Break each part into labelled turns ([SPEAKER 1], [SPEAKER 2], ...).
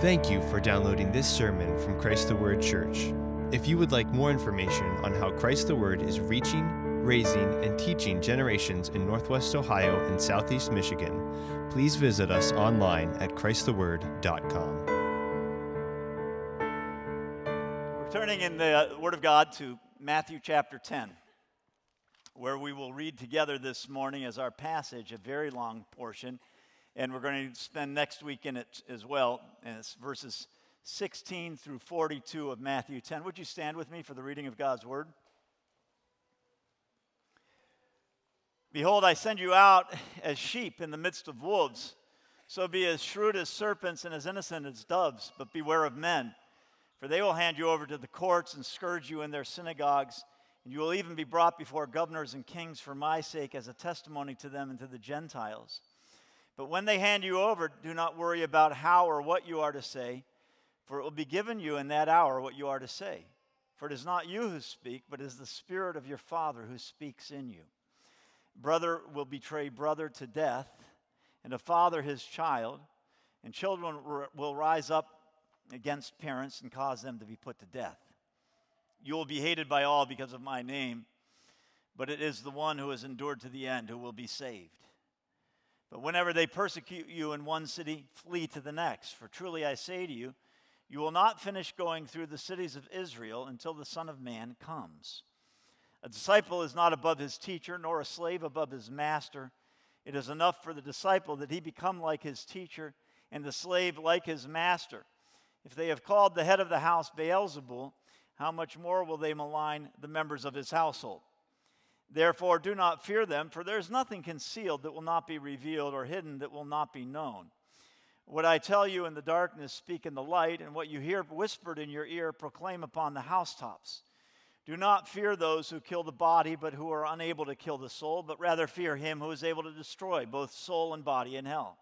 [SPEAKER 1] Thank you for downloading this sermon from Christ the Word Church. If you would like more information on how Christ the Word is reaching, raising, and teaching generations in Northwest Ohio and Southeast Michigan, please visit us online at ChristTheWord.com.
[SPEAKER 2] We're turning in the uh, Word of God to Matthew chapter 10, where we will read together this morning as our passage, a very long portion, and we're going to spend next week in it as well. And it's verses 16 through 42 of Matthew 10. Would you stand with me for the reading of God's Word? Behold, I send you out as sheep in the midst of wolves. So be as shrewd as serpents and as innocent as doves, but beware of men, for they will hand you over to the courts and scourge you in their synagogues, and you will even be brought before governors and kings for my sake as a testimony to them and to the Gentiles. But when they hand you over, do not worry about how or what you are to say, for it will be given you in that hour what you are to say. For it is not you who speak, but it is the Spirit of your Father who speaks in you. Brother will betray brother to death, and a father his child, and children will rise up against parents and cause them to be put to death. You will be hated by all because of my name, but it is the one who has endured to the end who will be saved. But whenever they persecute you in one city, flee to the next. For truly I say to you, you will not finish going through the cities of Israel until the Son of Man comes. A disciple is not above his teacher, nor a slave above his master. It is enough for the disciple that he become like his teacher, and the slave like his master. If they have called the head of the house Beelzebul, how much more will they malign the members of his household? Therefore, do not fear them, for there is nothing concealed that will not be revealed, or hidden that will not be known. What I tell you in the darkness, speak in the light, and what you hear whispered in your ear, proclaim upon the housetops. Do not fear those who kill the body, but who are unable to kill the soul, but rather fear him who is able to destroy both soul and body in hell.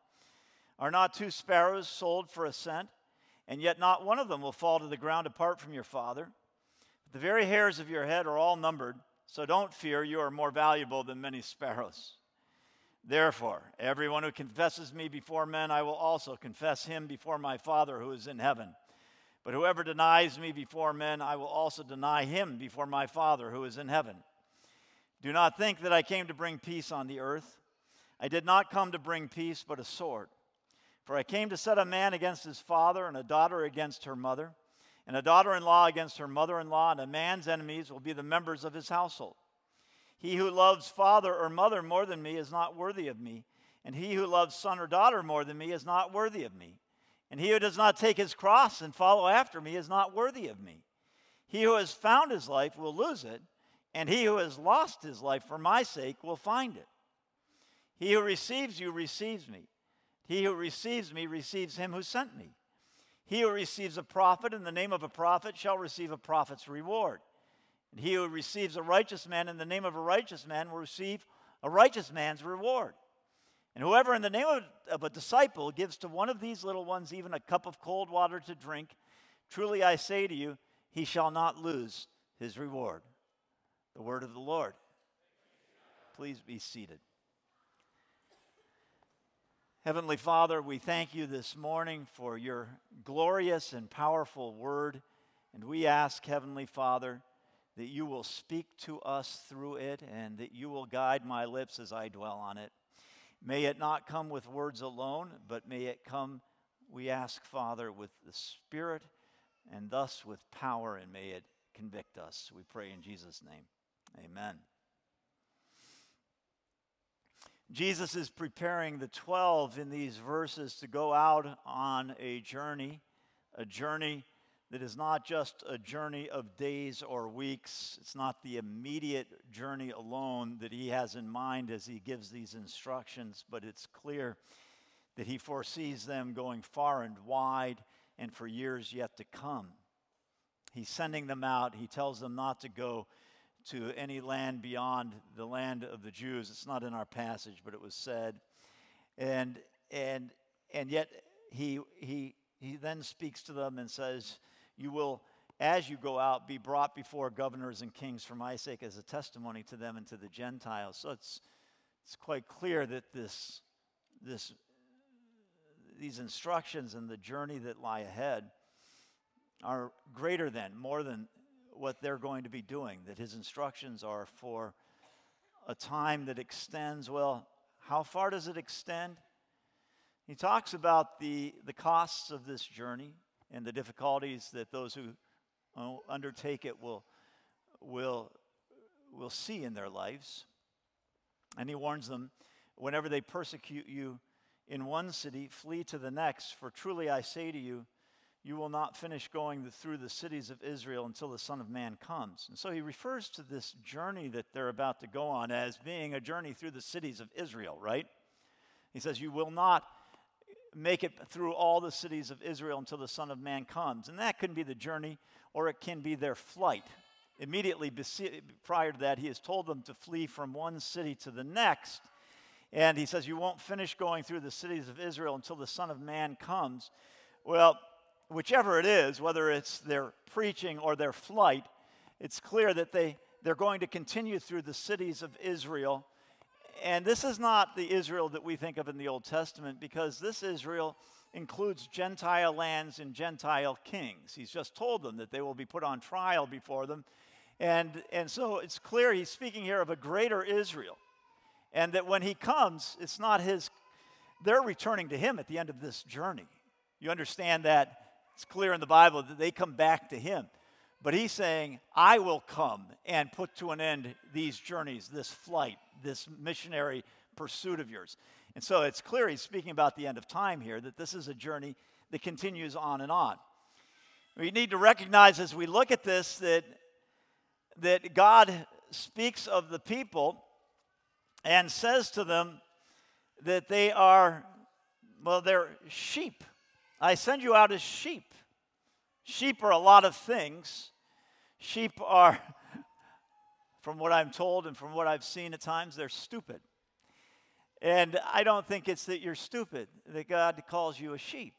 [SPEAKER 2] Are not two sparrows sold for a cent, and yet not one of them will fall to the ground apart from your Father? The very hairs of your head are all numbered. So don't fear, you are more valuable than many sparrows. Therefore, everyone who confesses me before men, I will also confess him before my Father who is in heaven. But whoever denies me before men, I will also deny him before my Father who is in heaven. Do not think that I came to bring peace on the earth. I did not come to bring peace, but a sword. For I came to set a man against his father, and a daughter against her mother and a daughter in law against her mother in law, and a man's enemies will be the members of his household. He who loves father or mother more than me is not worthy of me, and he who loves son or daughter more than me is not worthy of me. And he who does not take his cross and follow after me is not worthy of me. He who has found his life will lose it, and he who has lost his life for my sake will find it. He who receives you receives me. He who receives me receives him who sent me. He who receives a prophet in the name of a prophet shall receive a prophet's reward. And he who receives a righteous man in the name of a righteous man will receive a righteous man's reward. And whoever in the name of, of a disciple gives to one of these little ones even a cup of cold water to drink, truly I say to you, he shall not lose his reward. The word of the Lord. Please be seated. Heavenly Father, we thank you this morning for your glorious and powerful word. And we ask, Heavenly Father, that you will speak to us through it and that you will guide my lips as I dwell on it. May it not come with words alone, but may it come, we ask, Father, with the Spirit and thus with power, and may it convict us. We pray in Jesus' name. Amen. Jesus is preparing the 12 in these verses to go out on a journey, a journey that is not just a journey of days or weeks. It's not the immediate journey alone that he has in mind as he gives these instructions, but it's clear that he foresees them going far and wide and for years yet to come. He's sending them out. He tells them not to go to any land beyond the land of the Jews. It's not in our passage, but it was said. And, and, and yet he, he, he then speaks to them and says, You will, as you go out, be brought before governors and kings for my sake as a testimony to them and to the Gentiles. So it's, it's quite clear that this, this, these instructions and the journey that lie ahead are greater than, more than what they're going to be doing, that his instructions are for a time that extends, well, how far does it extend? He talks about the, the costs of this journey and the difficulties that those who uh, undertake it will, will, will see in their lives. And he warns them whenever they persecute you in one city, flee to the next, for truly I say to you, you will not finish going through the cities of Israel until the Son of Man comes. And so he refers to this journey that they're about to go on as being a journey through the cities of Israel, right? He says, You will not make it through all the cities of Israel until the Son of Man comes. And that can be the journey, or it can be their flight. Immediately prior to that, he has told them to flee from one city to the next. And he says, You won't finish going through the cities of Israel until the Son of Man comes. Well, whichever it is, whether it's their preaching or their flight, it's clear that they, they're going to continue through the cities of Israel. And this is not the Israel that we think of in the Old Testament because this Israel includes Gentile lands and Gentile kings. He's just told them that they will be put on trial before them. And, and so it's clear he's speaking here of a greater Israel. And that when he comes, it's not his, they're returning to him at the end of this journey. You understand that it's clear in the Bible that they come back to him. But he's saying, I will come and put to an end these journeys, this flight, this missionary pursuit of yours. And so it's clear he's speaking about the end of time here, that this is a journey that continues on and on. We need to recognize as we look at this that, that God speaks of the people and says to them that they are, well, they're sheep. I send you out as sheep. Sheep are a lot of things. Sheep are, from what I'm told and from what I've seen at times, they're stupid. And I don't think it's that you're stupid, that God calls you a sheep.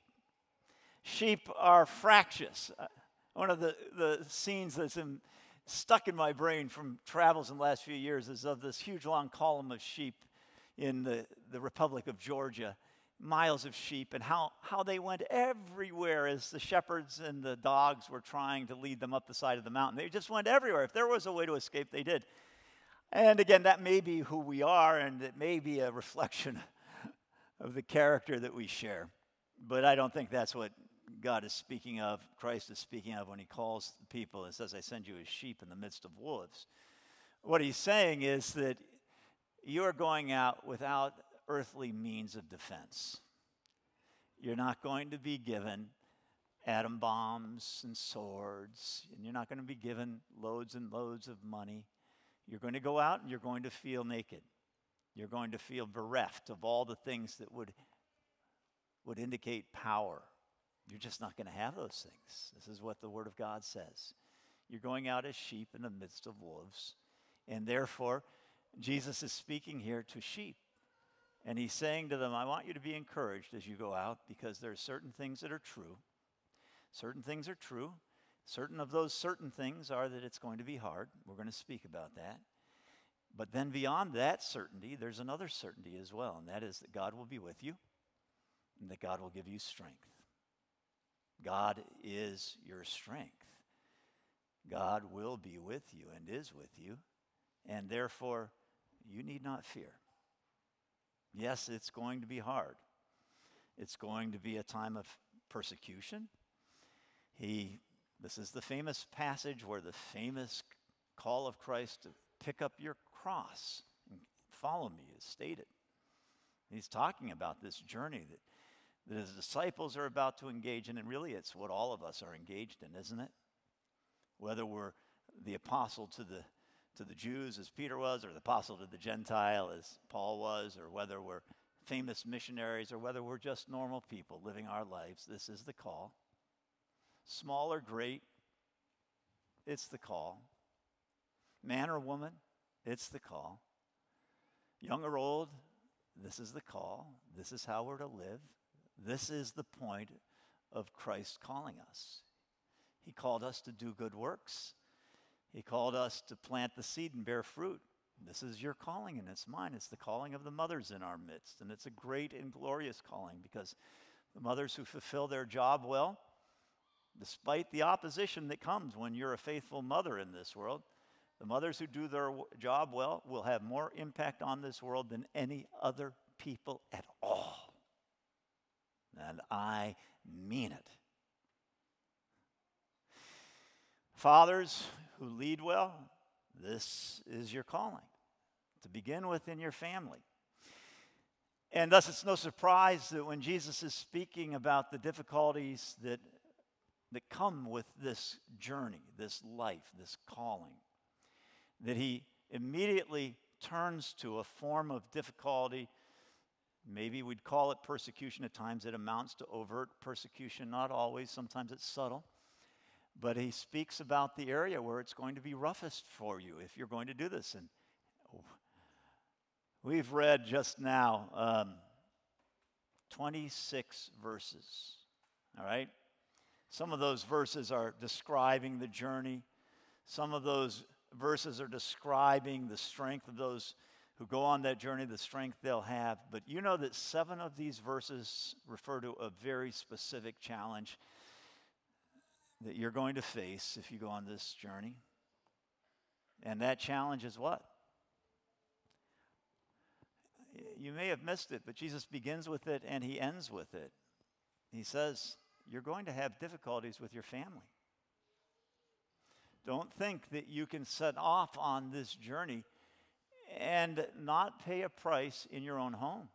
[SPEAKER 2] Sheep are fractious. Uh, one of the, the scenes that's in, stuck in my brain from travels in the last few years is of this huge long column of sheep in the, the Republic of Georgia miles of sheep and how, how they went everywhere as the shepherds and the dogs were trying to lead them up the side of the mountain. They just went everywhere. If there was a way to escape, they did. And again, that may be who we are, and it may be a reflection of the character that we share. But I don't think that's what God is speaking of, Christ is speaking of when he calls the people and says, I send you as sheep in the midst of wolves. What he's saying is that you are going out without earthly means of defense. You're not going to be given atom bombs and swords, and you're not going to be given loads and loads of money. You're going to go out and you're going to feel naked. You're going to feel bereft of all the things that would, would indicate power. You're just not going to have those things. This is what the Word of God says. You're going out as sheep in the midst of wolves. And therefore, Jesus is speaking here to sheep. And he's saying to them, I want you to be encouraged as you go out because there are certain things that are true. Certain things are true. Certain of those certain things are that it's going to be hard. We're going to speak about that. But then beyond that certainty, there's another certainty as well, and that is that God will be with you and that God will give you strength. God is your strength. God will be with you and is with you, and therefore you need not fear. Yes, it's going to be hard. It's going to be a time of persecution. He, this is the famous passage where the famous call of Christ to pick up your cross and follow me is stated. He's talking about this journey that, that his disciples are about to engage in, and really it's what all of us are engaged in, isn't it? Whether we're the apostle to the to the Jews as Peter was, or the apostle to the Gentile as Paul was, or whether we're famous missionaries, or whether we're just normal people living our lives, this is the call. Small or great, it's the call. Man or woman, it's the call. Young or old, this is the call. This is how we're to live. This is the point of Christ calling us. He called us to do good works. He called us to plant the seed and bear fruit. This is your calling, and it's mine. It's the calling of the mothers in our midst. And it's a great and glorious calling because the mothers who fulfill their job well, despite the opposition that comes when you're a faithful mother in this world. The mothers who do their job well will have more impact on this world than any other people at all. And I mean it. Fathers who lead well, this is your calling to begin with in your family. And thus, it's no surprise that when Jesus is speaking about the difficulties that, that come with this journey, this life, this calling, that he immediately turns to a form of difficulty. Maybe we'd call it persecution. At times it amounts to overt persecution, not always, sometimes it's subtle. But he speaks about the area where it's going to be roughest for you if you're going to do this. And we've read just now um, 26 verses, all right? Some of those verses are describing the journey, some of those verses are describing the strength of those who go on that journey, the strength they'll have. But you know that seven of these verses refer to a very specific challenge that you're going to face if you go on this journey. And that challenge is what? You may have missed it, but Jesus begins with it and he ends with it. He says, You're going to have difficulties with your family. Don't think that you can set off on this journey and not pay a price in your own home.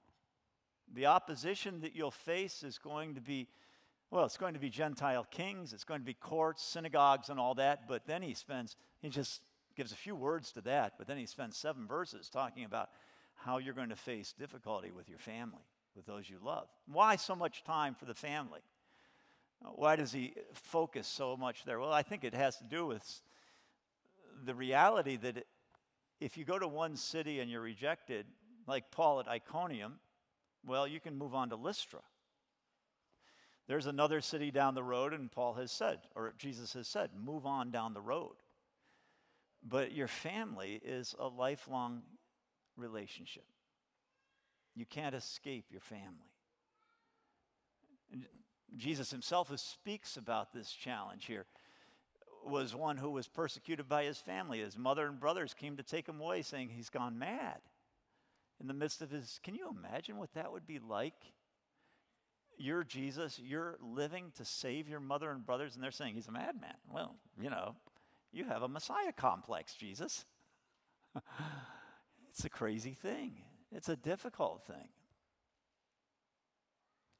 [SPEAKER 2] The opposition that you'll face is going to be, well, it's going to be Gentile kings, it's going to be courts, synagogues, and all that. But then he spends, he just gives a few words to that, but then he spends seven verses talking about how you're going to face difficulty with your family, with those you love. Why so much time for the family? Why does he focus so much there? Well, I think it has to do with the reality that if you go to one city and you're rejected, like Paul at Iconium, well, you can move on to Lystra. There's another city down the road, and Paul has said, or Jesus has said, move on down the road. But your family is a lifelong relationship. You can't escape your family. And Jesus himself, who speaks about this challenge here, was one who was persecuted by his family. His mother and brothers came to take him away, saying he's gone mad. In the midst of his, can you imagine what that would be like? You're Jesus, you're living to save your mother and brothers, and they're saying he's a madman. Well, you know, you have a Messiah complex, Jesus. it's a crazy thing, it's a difficult thing.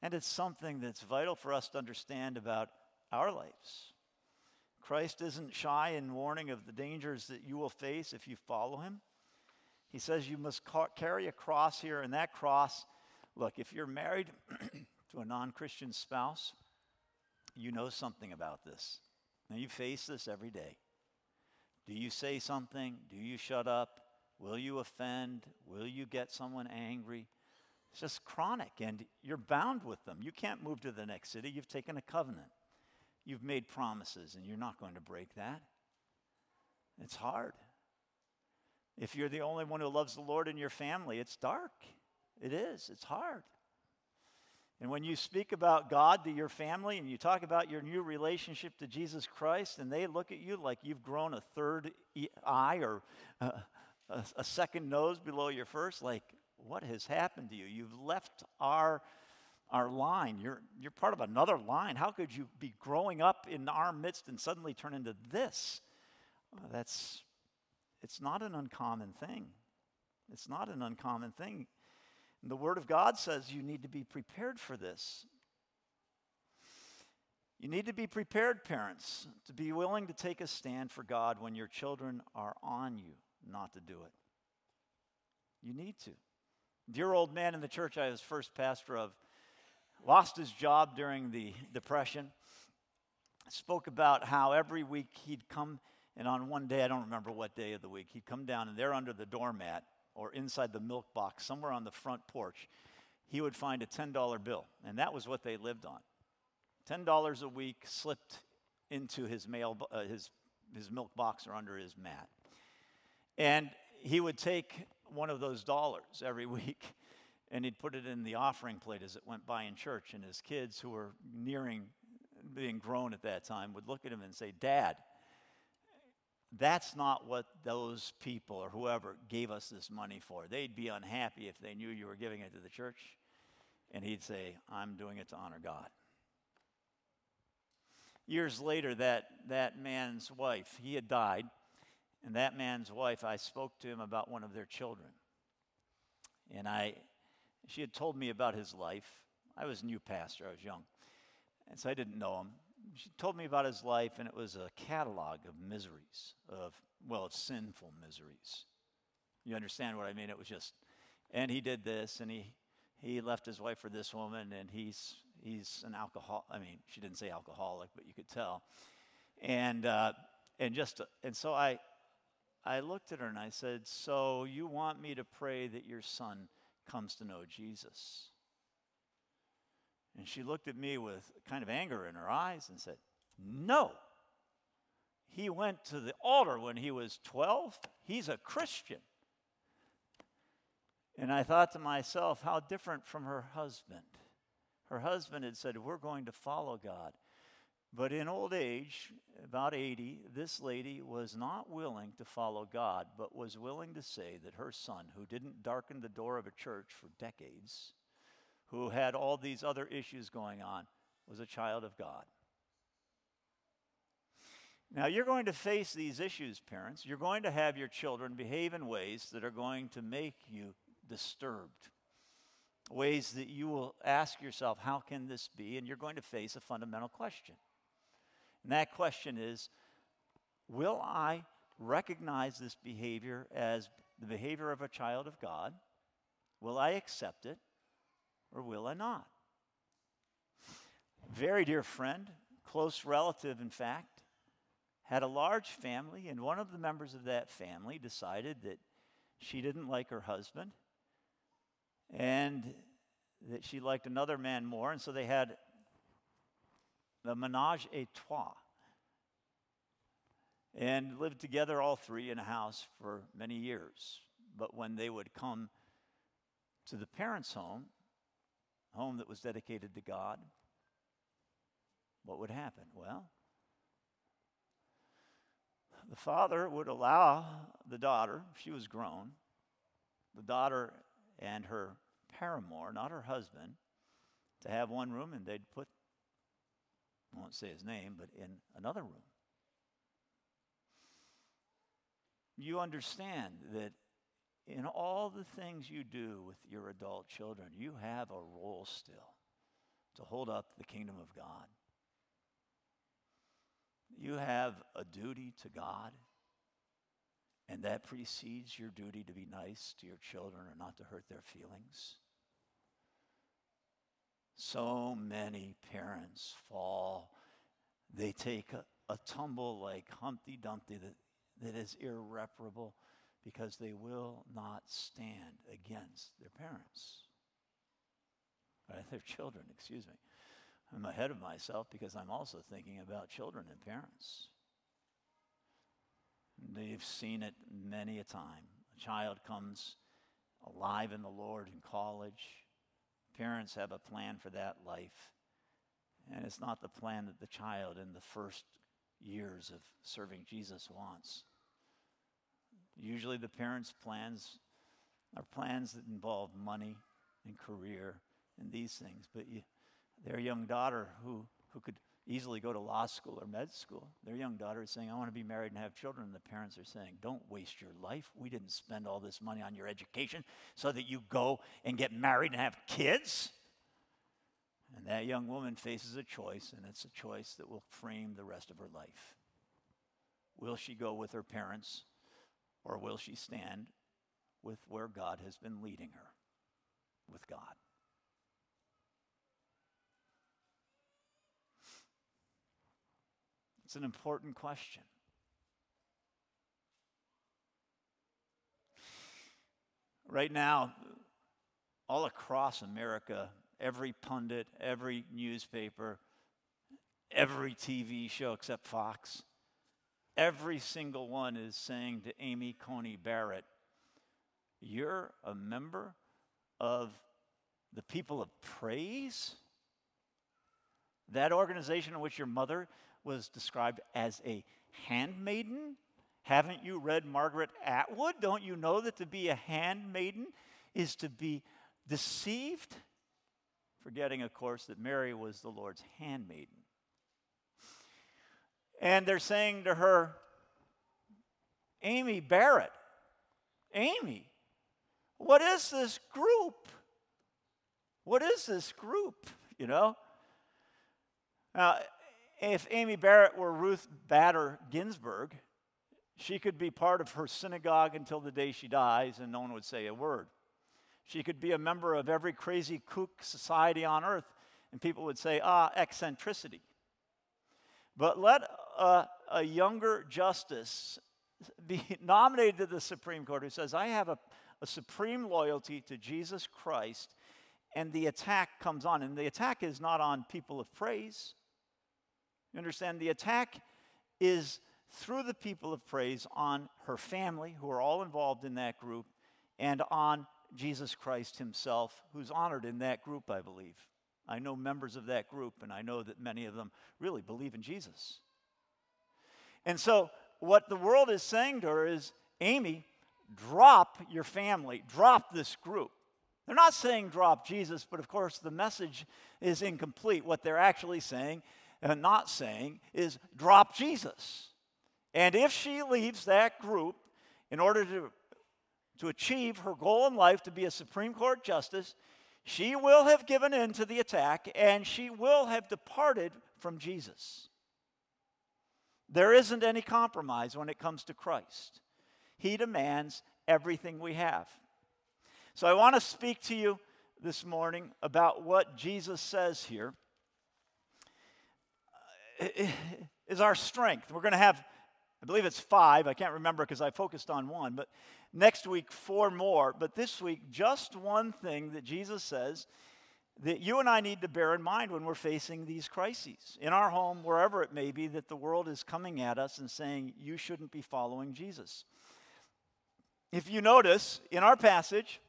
[SPEAKER 2] And it's something that's vital for us to understand about our lives. Christ isn't shy in warning of the dangers that you will face if you follow him. He says you must ca- carry a cross here, and that cross, look, if you're married to a non Christian spouse, you know something about this. Now you face this every day. Do you say something? Do you shut up? Will you offend? Will you get someone angry? It's just chronic, and you're bound with them. You can't move to the next city. You've taken a covenant. You've made promises, and you're not going to break that. It's hard. If you're the only one who loves the Lord in your family, it's dark. It is. It's hard. And when you speak about God to your family and you talk about your new relationship to Jesus Christ, and they look at you like you've grown a third eye or uh, a, a second nose below your first, like, what has happened to you? You've left our, our line. You're, you're part of another line. How could you be growing up in our midst and suddenly turn into this? Well, that's, it's not an uncommon thing. It's not an uncommon thing. And the Word of God says you need to be prepared for this. You need to be prepared, parents, to be willing to take a stand for God when your children are on you not to do it. You need to. Dear old man in the church I was first pastor of lost his job during the Depression. Spoke about how every week he'd come, and on one day, I don't remember what day of the week, he'd come down and there under the doormat or inside the milk box, somewhere on the front porch, he would find a $10 bill. And that was what they lived on. $10 a week slipped into his, mail, uh, his, his milk box or under his mat. And he would take one of those dollars every week and he'd put it in the offering plate as it went by in church. And his kids, who were nearing being grown at that time, would look at him and say, Dad, that's not what those people or whoever gave us this money for. They'd be unhappy if they knew you were giving it to the church. And he'd say, I'm doing it to honor God. Years later, that, that man's wife, he had died, and that man's wife, I spoke to him about one of their children. And I, she had told me about his life. I was a new pastor, I was young. And so I didn't know him. She told me about his life, and it was a catalog of miseries, of, well, of sinful miseries. You understand what I mean? It was just, and he did this, and he, he left his wife for this woman, and he's, he's an alcohol. I mean, she didn't say alcoholic, but you could tell. And, uh, and just, and so I, I looked at her and I said, So you want me to pray that your son comes to know Jesus? And she looked at me with kind of anger in her eyes and said, No. He went to the altar when he was 12. He's a Christian. And I thought to myself, how different from her husband. Her husband had said, We're going to follow God. But in old age, about 80, this lady was not willing to follow God, but was willing to say that her son, who didn't darken the door of a church for decades, who had all these other issues going on, was a child of God. Now, you're going to face these issues, parents. You're going to have your children behave in ways that are going to make you disturbed. Ways that you will ask yourself, how can this be? And you're going to face a fundamental question. And that question is Will I recognize this behavior as the behavior of a child of God? Will I accept it? Or will I not? Very dear friend, close relative, in fact, had a large family, and one of the members of that family decided that she didn't like her husband and that she liked another man more, and so they had the menage a trois and lived together, all three, in a house for many years. But when they would come to the parents' home, home that was dedicated to God, what would happen? Well, the father would allow the daughter, she was grown, the daughter and her paramour, not her husband, to have one room, and they'd put, I won't say his name, but in another room. You understand that in all the things you do with your adult children, you have a role still to hold up the kingdom of God. You have a duty to God, and that precedes your duty to be nice to your children or not to hurt their feelings. So many parents fall, they take a, a tumble like Humpty Dumpty that, that is irreparable because they will not stand against their parents. Right? Their children, excuse me. I'm ahead of myself because I'm also thinking about children and parents. They've seen it many a time. A child comes alive in the Lord in college. Parents have a plan for that life. And it's not the plan that the child in the first years of serving Jesus wants. Usually, the parents' plans are plans that involve money and career and these things. But you, their young daughter, who, who could easily go to law school or med school, their young daughter is saying, I want to be married and have children. And the parents are saying, Don't waste your life. We didn't spend all this money on your education so that you go and get married and have kids. And that young woman faces a choice, and it's a choice that will frame the rest of her life. Will she go with her parents or will she stand with where God has been leading her, with God? It's an important question. Right now, all across America, every pundit, every newspaper, every TV show except Fox Every single one is saying to Amy Coney Barrett, You're a member of the people of praise? That organization in which your mother was described as a handmaiden? Haven't you read Margaret Atwood? Don't you know that to be a handmaiden is to be deceived? Forgetting, of course, that Mary was the Lord's handmaiden. And they're saying to her, Amy Barrett, Amy, what is this group? What is this group? You know? Now, if Amy Barrett were Ruth Bader Ginsburg, she could be part of her synagogue until the day she dies and no one would say a word. She could be a member of every crazy kook society on earth and people would say, ah, eccentricity. But let a, a younger justice be nominated to the Supreme Court who says, I have a, a supreme loyalty to Jesus Christ, and the attack comes on. And the attack is not on people of praise. You understand? The attack is through the people of praise on her family, who are all involved in that group, and on Jesus Christ himself, who's honored in that group, I believe. I know members of that group, and I know that many of them really believe in Jesus. And so, what the world is saying to her is Amy, drop your family, drop this group. They're not saying drop Jesus, but of course, the message is incomplete. What they're actually saying and not saying is drop Jesus. And if she leaves that group in order to, to achieve her goal in life to be a Supreme Court justice, she will have given in to the attack and she will have departed from Jesus. There isn't any compromise when it comes to Christ. He demands everything we have. So I want to speak to you this morning about what Jesus says here uh, is our strength. We're going to have, I believe it's five. I can't remember because I focused on one. But next week, four more. But this week, just one thing that Jesus says that you and I need to bear in mind when we're facing these crises in our home, wherever it may be, that the world is coming at us and saying, you shouldn't be following Jesus. If you notice in our passage,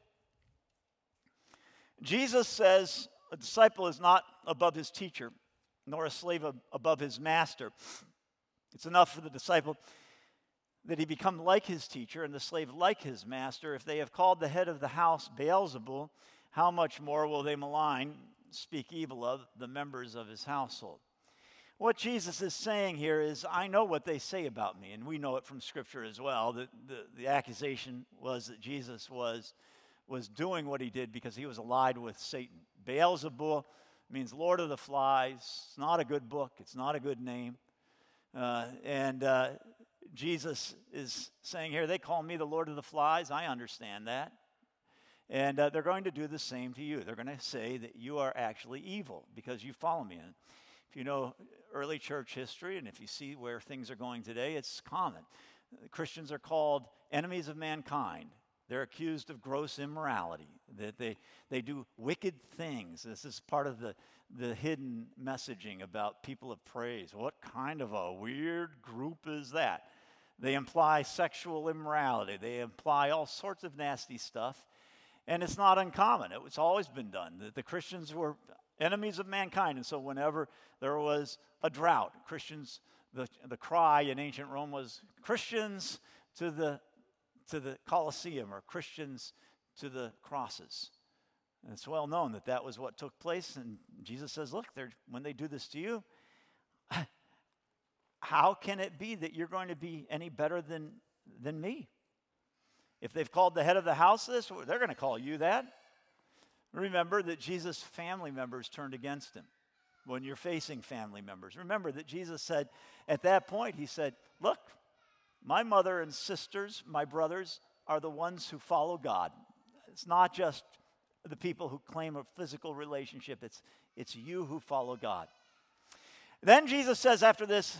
[SPEAKER 2] Jesus says a disciple is not above his teacher, nor a slave above his master. It's enough for the disciple that he become like his teacher and the slave like his master. If they have called the head of the house Beelzebul, how much more will they malign, speak evil of the members of his household? What Jesus is saying here is, I know what they say about me, and we know it from Scripture as well. That the, the accusation was that Jesus was, was doing what he did because he was allied with Satan. Beelzebul means Lord of the Flies. It's not a good book, it's not a good name. Uh, and uh, Jesus is saying here, they call me the Lord of the Flies. I understand that. And uh, they're going to do the same to you. They're going to say that you are actually evil because you follow me. And if you know early church history and if you see where things are going today, it's common. Christians are called enemies of mankind. They're accused of gross immorality, that they, they do wicked things. This is part of the, the hidden messaging about people of praise. What kind of a weird group is that? They imply sexual immorality, they imply all sorts of nasty stuff. And it's not uncommon. It's always been done. The, the Christians were enemies of mankind. And so, whenever there was a drought, Christians, the, the cry in ancient Rome was Christians to the, to the Colosseum or Christians to the crosses. And it's well known that that was what took place. And Jesus says, Look, when they do this to you, how can it be that you're going to be any better than, than me? If they've called the head of the house this, they're going to call you that. Remember that Jesus' family members turned against him when you're facing family members. Remember that Jesus said, at that point, he said, Look, my mother and sisters, my brothers, are the ones who follow God. It's not just the people who claim a physical relationship, it's, it's you who follow God. Then Jesus says, after this,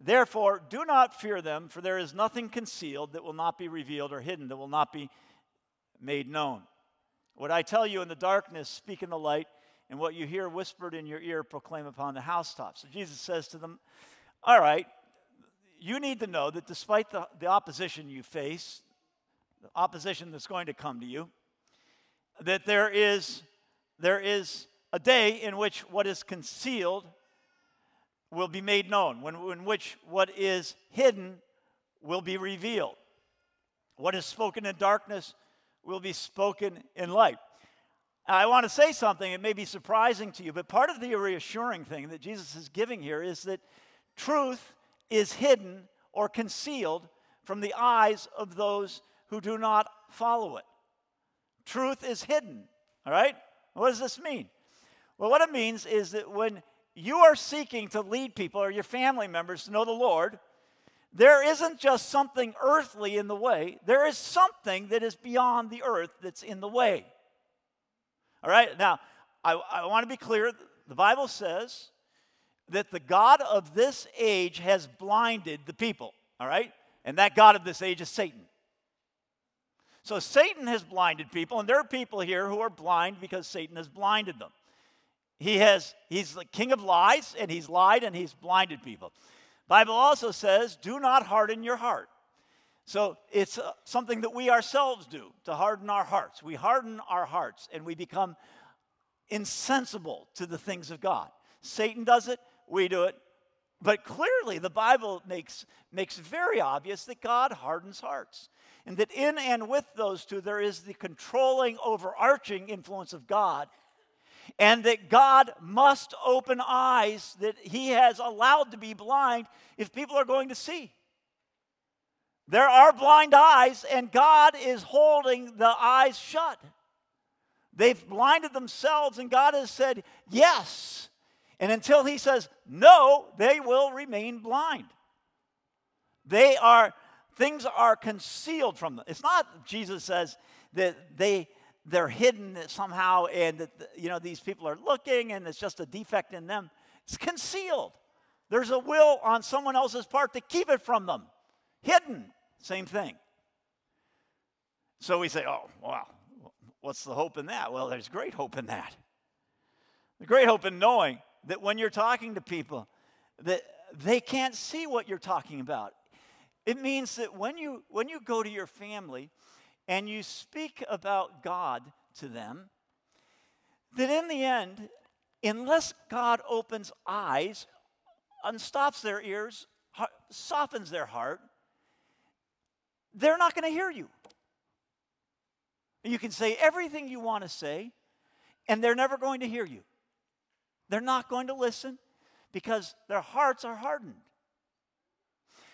[SPEAKER 2] Therefore, do not fear them, for there is nothing concealed that will not be revealed or hidden that will not be made known. What I tell you in the darkness, speak in the light, and what you hear whispered in your ear, proclaim upon the housetops. So Jesus says to them, All right, you need to know that despite the, the opposition you face, the opposition that's going to come to you, that there is there is a day in which what is concealed will be made known, when, in which what is hidden will be revealed. What is spoken in darkness will be spoken in light. I want to say something, it may be surprising to you, but part of the reassuring thing that Jesus is giving here is that truth is hidden or concealed from the eyes of those who do not follow it. Truth is hidden, all right? What does this mean? Well, what it means is that when you are seeking to lead people or your family members to know the Lord, there isn't just something earthly in the way, there is something that is beyond the earth that's in the way. All right, now, I, I want to be clear. The Bible says that the God of this age has blinded the people, all right? And that God of this age is Satan. So Satan has blinded people, and there are people here who are blind because Satan has blinded them. He has, he's the king of lies, and he's lied and he's blinded people. Bible also says, do not harden your heart. So it's uh, something that we ourselves do to harden our hearts. We harden our hearts and we become insensible to the things of God. Satan does it, we do it. But clearly, the Bible makes, makes very obvious that God hardens hearts. And that in and with those two, there is the controlling, overarching influence of God. And that God must open eyes that He has allowed to be blind if people are going to see. There are blind eyes, and God is holding the eyes shut. They've blinded themselves, and God has said yes. And until He says no, they will remain blind. They are, things are concealed from them. It's not, Jesus says, that they they're hidden somehow and that you know these people are looking and it's just a defect in them it's concealed there's a will on someone else's part to keep it from them hidden same thing. So we say, oh, wow, what's the hope in that? Well, there's great hope in that. The great hope in knowing that when you're talking to people, that they can't see what you're talking about. It means that when you when you go to your family and you speak about God to them, that in the end, unless God opens eyes, unstops their ears, softens their heart, they're not going to hear you. You can say everything you want to say, and they're never going to hear you. They're not going to listen because their hearts are hardened.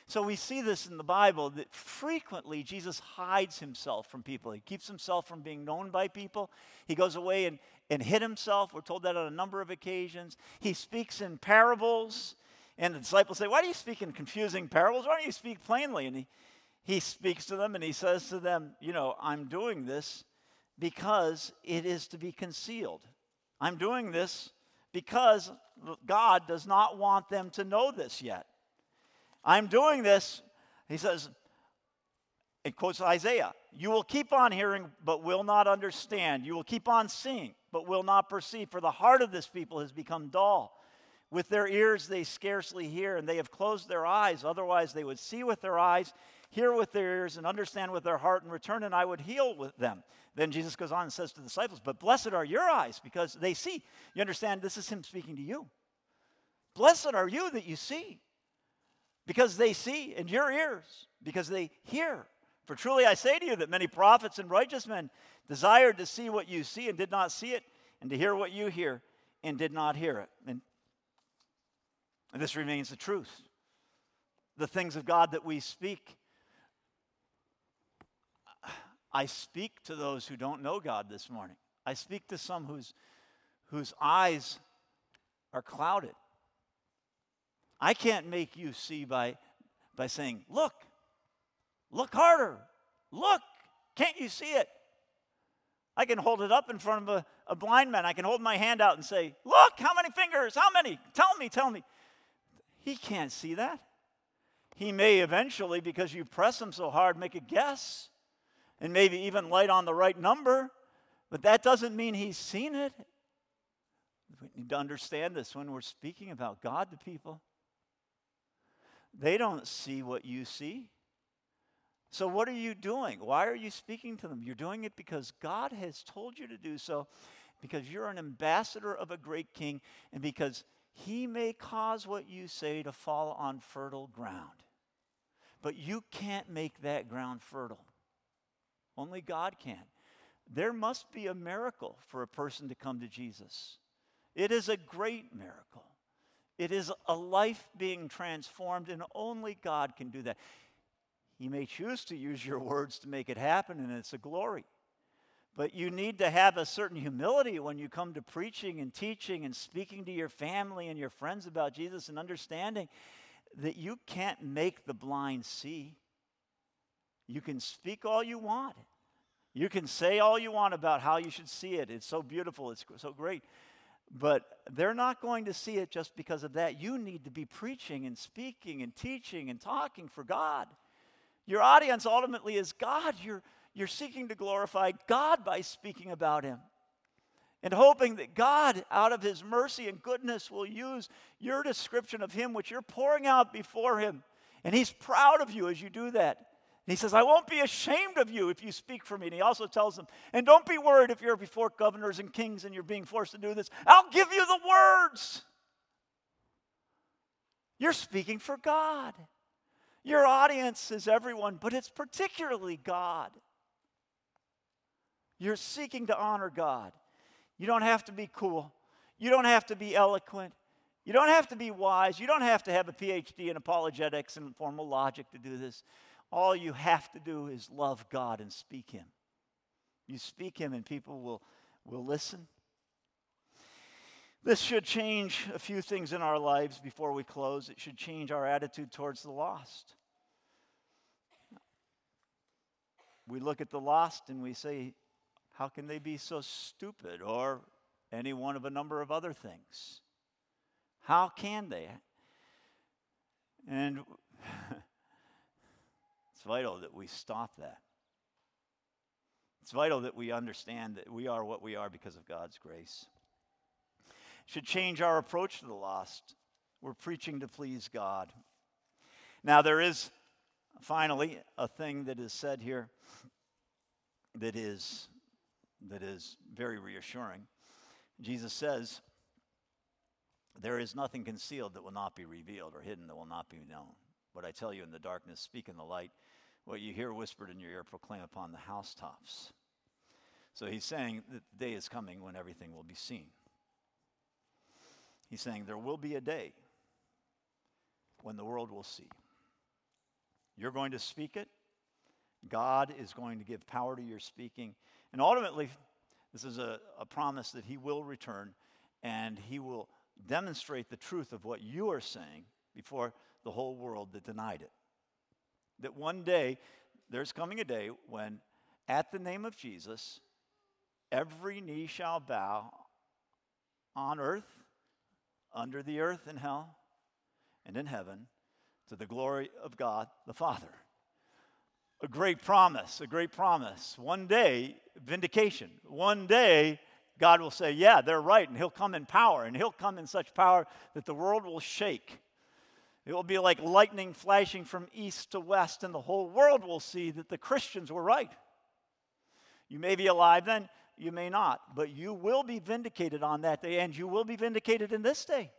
[SPEAKER 2] So we see this in the Bible that frequently Jesus hides himself from people. He keeps himself from being known by people. He goes away and, and hid himself. We're told that on a number of occasions. He speaks in parables. And the disciples say, Why do you speak in confusing parables? Why don't you speak plainly? And he, he speaks to them and he says to them, You know, I'm doing this because it is to be concealed. I'm doing this because God does not want them to know this yet. I'm doing this, he says, it quotes Isaiah You will keep on hearing, but will not understand. You will keep on seeing, but will not perceive. For the heart of this people has become dull. With their ears they scarcely hear, and they have closed their eyes. Otherwise, they would see with their eyes hear with their ears and understand with their heart and return, and I would heal with them. Then Jesus goes on and says to the disciples, But blessed are your eyes because they see. You understand, this is Him speaking to you. Blessed are you that you see because they see, and your ears because they hear. For truly I say to you that many prophets and righteous men desired to see what you see and did not see it, and to hear what you hear and did not hear it. And, and this remains the truth. The things of God that we speak I speak to those who don't know God this morning. I speak to some whose, whose eyes are clouded. I can't make you see by, by saying, Look, look harder, look, can't you see it? I can hold it up in front of a, a blind man. I can hold my hand out and say, Look, how many fingers? How many? Tell me, tell me. He can't see that. He may eventually, because you press him so hard, make a guess and maybe even light on the right number, but that doesn't mean he's seen it. We need to understand this when we're speaking about God to people. They don't see what you see. So, what are you doing? Why are you speaking to them? You're doing it because God has told you to do so. because you're an ambassador of a great king, and because he may cause what you say to fall on fertile ground. But you can't make that ground fertile. Only God can. There must be a miracle for a person to come to Jesus. It is a great miracle. It is a life being transformed, and only God can do that. He may choose to use your words to make it happen, and it's a glory. But you need to have a certain humility when you come to preaching and teaching and speaking to your family and your friends about Jesus and understanding that you can't make the blind see. You can speak all you want. You can say all you want about how you should see it. It's so beautiful, it's so great. But they're not going to see it just because of that. You need to be preaching and speaking and teaching and talking for God. Your audience ultimately is God. You're, you're seeking to glorify God by speaking about Him and hoping that God, out of His mercy and goodness, will use your description of Him, which you're pouring out before Him. And He's proud of you as you do that. And he says, I won't be ashamed of you if you speak for me. And he also tells them, and don't be worried if you're before governors and kings and you're being forced to do this. I'll give you the words. You're speaking for God. Your audience is everyone, but it's particularly God. You're seeking to honor God. You don't have to be cool. You don't have to be eloquent. You don't have to be wise. You don't have to have a PhD in apologetics and formal logic to do this. All you have to do is love God and speak Him. You speak Him, and people will, will listen. This should change a few things in our lives before we close. It should change our attitude towards the lost. We look at the lost and we say, How can they be so stupid? Or any one of a number of other things. How can they? And vital that we stop that. It's vital that we understand that we are what we are because of God's grace. It should change our approach to the lost. We're preaching to please God. Now, there is finally a thing that is said here that is, that is very reassuring. Jesus says, There is nothing concealed that will not be revealed, or hidden that will not be known. What I tell you in the darkness, speak in the light what you hear whispered in your ear, proclaim upon the housetops. So he's saying that the day is coming when everything will be seen. He's saying there will be a day when the world will see. You're going to speak it. God is going to give power to your speaking. And ultimately, this is a, a promise that He will return and He will demonstrate the truth of what you are saying before the whole world that denied it that one day there's coming a day when, at the name of Jesus, every knee shall bow on earth, under the earth, in hell, and in heaven to the glory of God the Father. A great promise, a great promise. One day, vindication. One day, God will say, Yeah, they're right, and He'll come in power, and He'll come in such power that the world will shake. It will be like lightning flashing from east to west, and the whole world will see that the Christians were right. You may be alive then, you may not, but you will be vindicated on that day, and you will be vindicated in this day.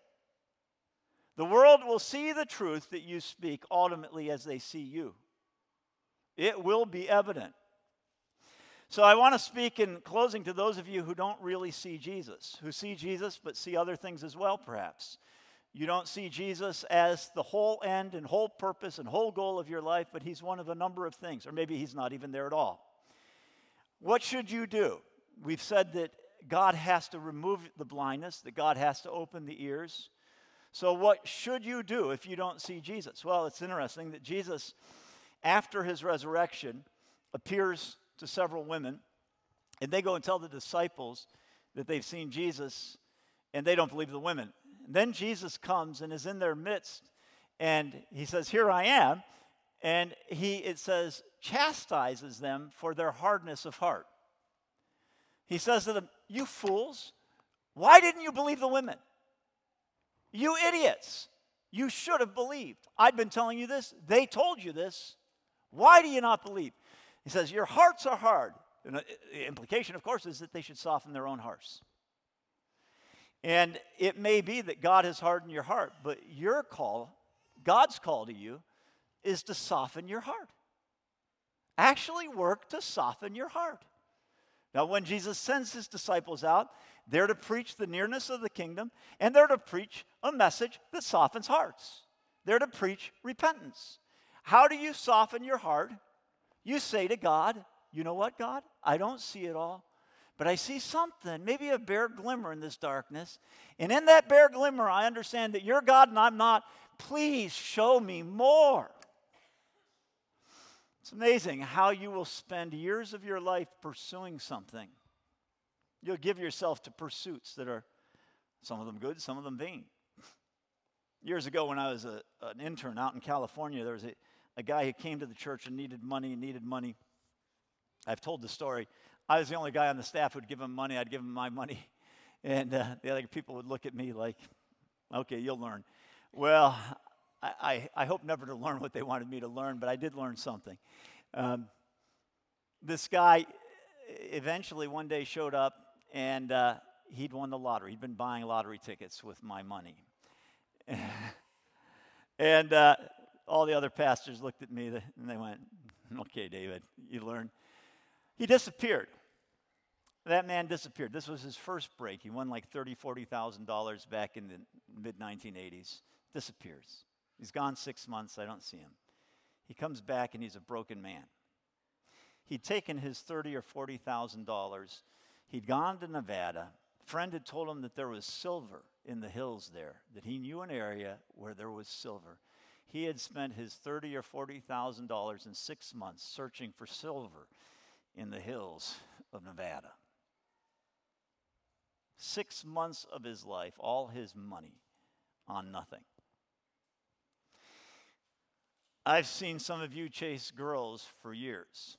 [SPEAKER 2] The world will see the truth that you speak ultimately as they see you. It will be evident. So I want to speak in closing to those of you who don't really see Jesus, who see Jesus but see other things as well, perhaps. You don't see Jesus as the whole end and whole purpose and whole goal of your life, but he's one of a number of things, or maybe he's not even there at all. What should you do? We've said that God has to remove the blindness, that God has to open the ears. So, what should you do if you don't see Jesus? Well, it's interesting that Jesus, after his resurrection, appears to several women, and they go and tell the disciples that they've seen Jesus, and they don't believe the women. Then Jesus comes and is in their midst, and he says, Here I am. And he, it says, chastises them for their hardness of heart. He says to them, You fools, why didn't you believe the women? You idiots, you should have believed. I'd been telling you this, they told you this. Why do you not believe? He says, Your hearts are hard. And the implication, of course, is that they should soften their own hearts. And it may be that God has hardened your heart, but your call, God's call to you, is to soften your heart. Actually, work to soften your heart. Now, when Jesus sends his disciples out, they're to preach the nearness of the kingdom, and they're to preach a message that softens hearts. They're to preach repentance. How do you soften your heart? You say to God, You know what, God? I don't see it all, but I see something, maybe a bare glimmer in this darkness. And in that bare glimmer, I understand that you're God and I'm not. Please show me more. It's amazing how you will spend years of your life pursuing something. You'll give yourself to pursuits that are some of them good, some of them vain. Years ago, when I was a, an intern out in California, there was a, a guy who came to the church and needed money and needed money. I've told the story. I was the only guy on the staff who'd give him money. I'd give him my money. And uh, the other people would look at me like, okay, you'll learn. Well, I, I, I, hope never to learn what they wanted me to learn, but I did learn something. Um, this guy eventually one day showed up and uh, he'd won the lottery. He'd been buying lottery tickets with my money. and uh, all the other pastors looked at me and they went, Okay, David, you learned. He disappeared. That man disappeared. This was his first break. He won like $30,000, $40,000 back in the mid 1980s. Disappears. He's gone six months. I don't see him. He comes back and he's a broken man. He'd taken his thirty or forty thousand dollars. He'd gone to Nevada. A friend had told him that there was silver in the hills there, that he knew an area where there was silver. He had spent his thirty or forty thousand dollars in six months searching for silver in the hills of Nevada. Six months of his life, all his money on nothing. I've seen some of you chase girls for years.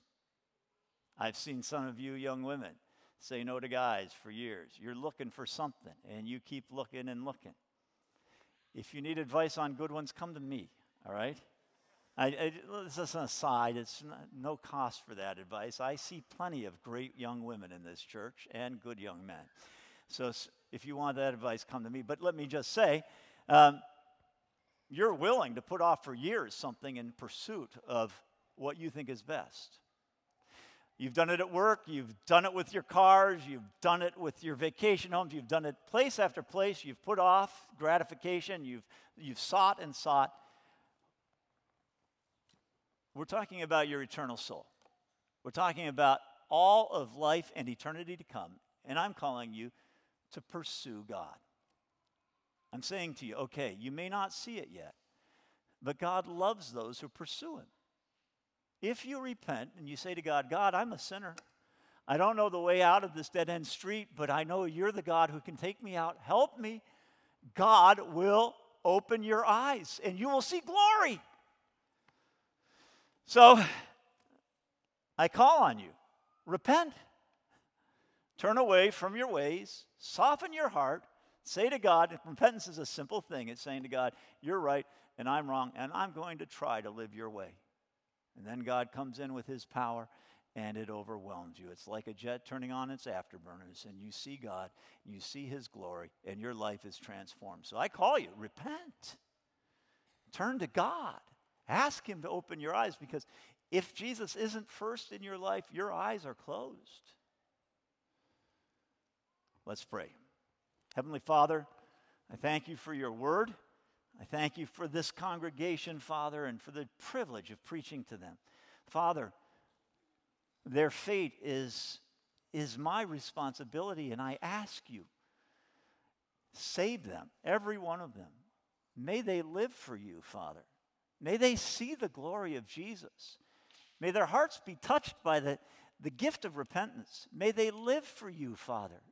[SPEAKER 2] I've seen some of you young women say no to guys for years. You're looking for something, and you keep looking and looking. If you need advice on good ones, come to me, all right? I, I, this is an aside. It's no cost for that advice. I see plenty of great young women in this church and good young men. So if you want that advice, come to me. But let me just say, um, you're willing to put off for years something in pursuit of what you think is best. You've done it at work, you've done it with your cars, you've done it with your vacation homes, you've done it place after place, you've put off gratification, you've, you've sought and sought. We're talking about your eternal soul. We're talking about all of life and eternity to come, and I'm calling you to pursue God. I'm saying to you, okay, you may not see it yet, but God loves those who pursue Him. If you repent and you say to God, God, I'm a sinner. I don't know the way out of this dead end street, but I know you're the God who can take me out. Help me. God will open your eyes and you will see glory. So I call on you repent, turn away from your ways, soften your heart, say to God, repentance is a simple thing. It's saying to God, You're right and I'm wrong, and I'm going to try to live your way. And then God comes in with his power and it overwhelms you. It's like a jet turning on its afterburners, and you see God, you see his glory, and your life is transformed. So I call you, repent. Turn to God. Ask him to open your eyes because if Jesus isn't first in your life, your eyes are closed. Let's pray. Heavenly Father, I thank you for your word. I thank you for this congregation, Father, and for the privilege of preaching to them. Father, their fate is, is my responsibility, and I ask you, save them, every one of them. May they live for you, Father. May they see the glory of Jesus. May their hearts be touched by the, the gift of repentance. May they live for you, Father.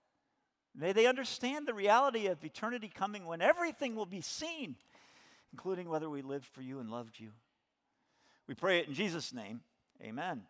[SPEAKER 2] May they understand the reality of eternity coming when everything will be seen including whether we lived for you and loved you. We pray it in Jesus' name. Amen.